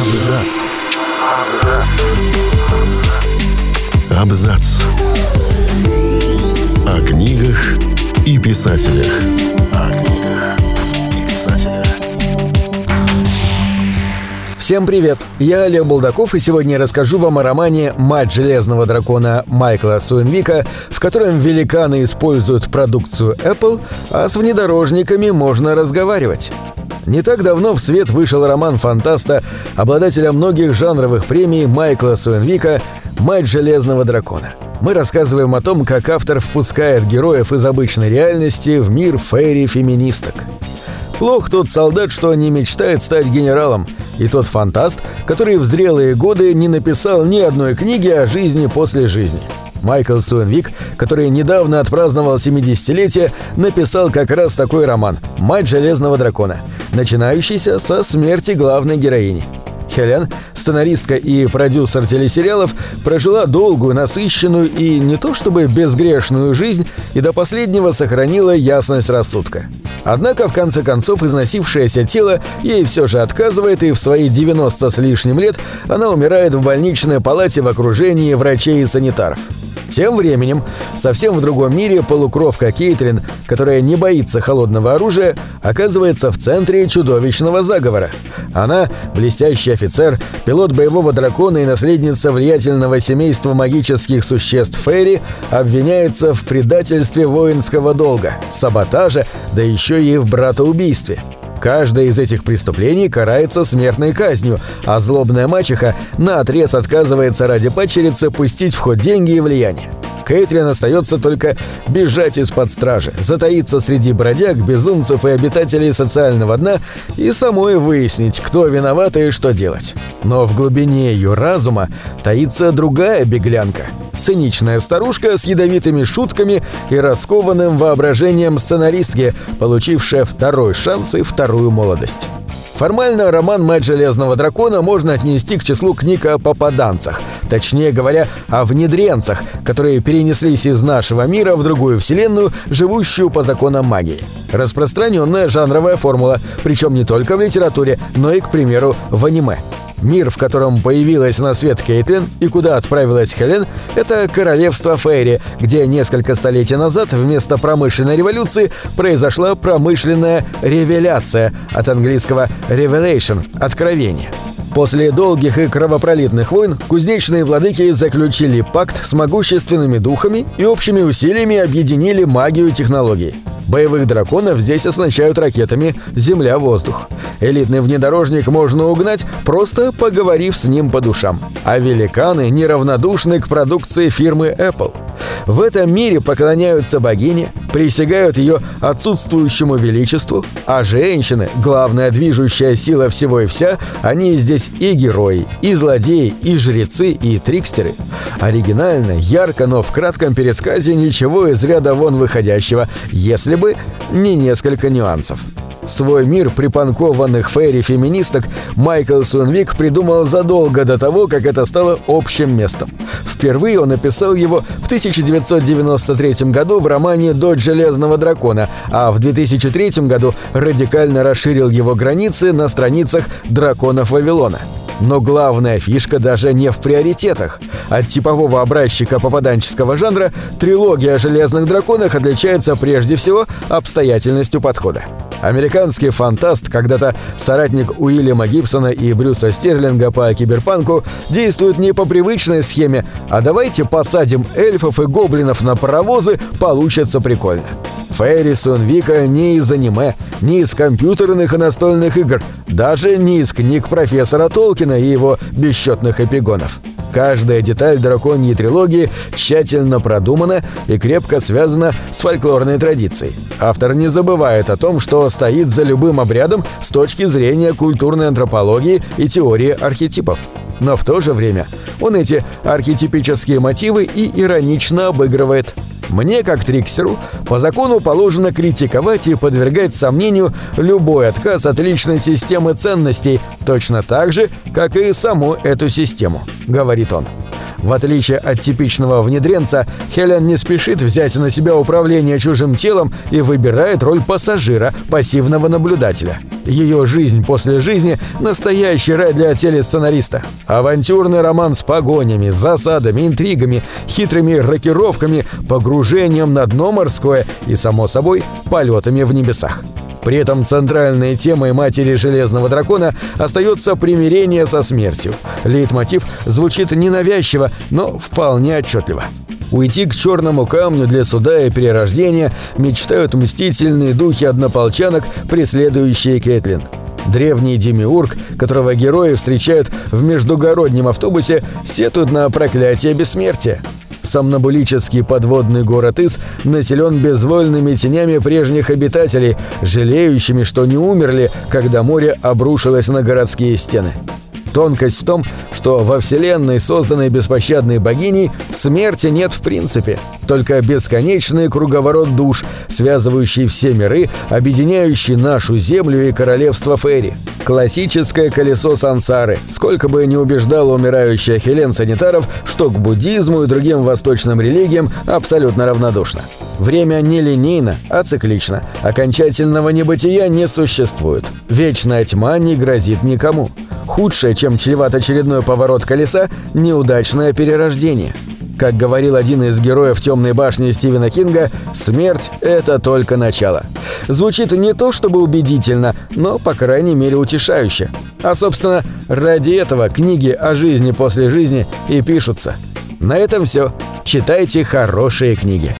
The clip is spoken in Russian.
Абзац. Абзац. О книгах и писателях. Всем привет! Я Олег Булдаков, и сегодня я расскажу вам о романе «Мать железного дракона» Майкла Суэнвика, в котором великаны используют продукцию Apple, а с внедорожниками можно разговаривать. Не так давно в свет вышел роман фантаста, обладателя многих жанровых премий Майкла Суэнвика «Мать железного дракона». Мы рассказываем о том, как автор впускает героев из обычной реальности в мир фейри-феминисток. Плох тот солдат, что не мечтает стать генералом, и тот фантаст, который в зрелые годы не написал ни одной книги о жизни после жизни. Майкл Суэнвик, который недавно отпраздновал 70-летие, написал как раз такой роман «Мать Железного Дракона», начинающийся со смерти главной героини. Хелен, сценаристка и продюсер телесериалов, прожила долгую, насыщенную и не то чтобы безгрешную жизнь и до последнего сохранила ясность рассудка. Однако, в конце концов, износившееся тело ей все же отказывает, и в свои 90 с лишним лет она умирает в больничной палате в окружении врачей и санитаров. Тем временем, совсем в другом мире полукровка Кейтлин, которая не боится холодного оружия, оказывается в центре чудовищного заговора. Она – блестящий офицер, пилот боевого дракона и наследница влиятельного семейства магических существ Фейри, обвиняется в предательстве воинского долга, саботаже, да еще и в братоубийстве. Каждое из этих преступлений карается смертной казнью, а злобная мачеха наотрез отказывается ради падчерицы пустить в ход деньги и влияние. Кейтлин остается только бежать из-под стражи, затаиться среди бродяг, безумцев и обитателей социального дна и самой выяснить, кто виноват и что делать. Но в глубине ее разума таится другая беглянка – циничная старушка с ядовитыми шутками и раскованным воображением сценаристки, получившая второй шанс и вторую молодость. Формально роман «Мать Железного Дракона» можно отнести к числу книг о попаданцах, точнее говоря, о внедренцах, которые перенеслись из нашего мира в другую вселенную, живущую по законам магии. Распространенная жанровая формула, причем не только в литературе, но и, к примеру, в аниме. Мир, в котором появилась на свет Кейтлин и куда отправилась Хелен, это королевство Фейри, где несколько столетий назад вместо промышленной революции произошла промышленная ревеляция, от английского «revelation» — «откровение». После долгих и кровопролитных войн кузнечные владыки заключили пакт с могущественными духами и общими усилиями объединили магию и технологии. Боевых драконов здесь оснащают ракетами «Земля-воздух». Элитный внедорожник можно угнать, просто поговорив с ним по душам. А великаны неравнодушны к продукции фирмы Apple. В этом мире поклоняются богине, присягают ее отсутствующему величеству, а женщины, главная движущая сила всего и вся, они здесь и герои, и злодеи, и жрецы, и трикстеры. Оригинально, ярко, но в кратком пересказе ничего из ряда вон выходящего, если бы не несколько нюансов. Свой мир припанкованных фейри-феминисток Майкл Сунвик придумал задолго до того, как это стало общим местом. Впервые он написал его в 1993 году в романе «Дочь Железного Дракона», а в 2003 году радикально расширил его границы на страницах «Драконов Вавилона». Но главная фишка даже не в приоритетах. От типового образчика попаданческого жанра трилогия о железных драконах отличается прежде всего обстоятельностью подхода. Американский фантаст, когда-то соратник Уильяма Гибсона и Брюса Стерлинга по киберпанку, действует не по привычной схеме, а давайте посадим эльфов и гоблинов на паровозы, получится прикольно. Феррис Вика не из аниме, не из компьютерных и настольных игр, даже не из книг профессора Толкина и его бесчетных эпигонов. Каждая деталь драконьей трилогии тщательно продумана и крепко связана с фольклорной традицией. Автор не забывает о том, что стоит за любым обрядом с точки зрения культурной антропологии и теории архетипов. Но в то же время он эти архетипические мотивы и иронично обыгрывает – мне, как триксеру, по закону положено критиковать и подвергать сомнению любой отказ от личной системы ценностей, точно так же, как и саму эту систему, говорит он. В отличие от типичного внедренца, Хелен не спешит взять на себя управление чужим телом и выбирает роль пассажира, пассивного наблюдателя. Ее жизнь после жизни – настоящий рай для телесценариста. Авантюрный роман с погонями, засадами, интригами, хитрыми рокировками, погружением на дно морское и, само собой, полетами в небесах. При этом центральной темой матери Железного Дракона остается примирение со смертью. Лейтмотив звучит ненавязчиво, но вполне отчетливо. Уйти к черному камню для суда и перерождения мечтают мстительные духи однополчанок, преследующие Кэтлин. Древний демиург, которого герои встречают в междугороднем автобусе, сетует на проклятие бессмертия. Сомнобулический подводный город Ис населен безвольными тенями прежних обитателей, жалеющими, что не умерли, когда море обрушилось на городские стены. Тонкость в том, что во Вселенной, созданной беспощадной богиней, смерти нет в принципе. Только бесконечный круговорот душ, связывающий все миры, объединяющий нашу Землю и королевство Ферри. Классическое колесо сансары, сколько бы ни убеждала умирающая Хелен Санитаров, что к буддизму и другим восточным религиям абсолютно равнодушно. Время не линейно, а циклично. Окончательного небытия не существует. Вечная тьма не грозит никому. Худшее, чем чреват очередной поворот колеса – неудачное перерождение. Как говорил один из героев «Темной башни» Стивена Кинга, смерть – это только начало. Звучит не то чтобы убедительно, но, по крайней мере, утешающе. А, собственно, ради этого книги о жизни после жизни и пишутся. На этом все. Читайте хорошие книги.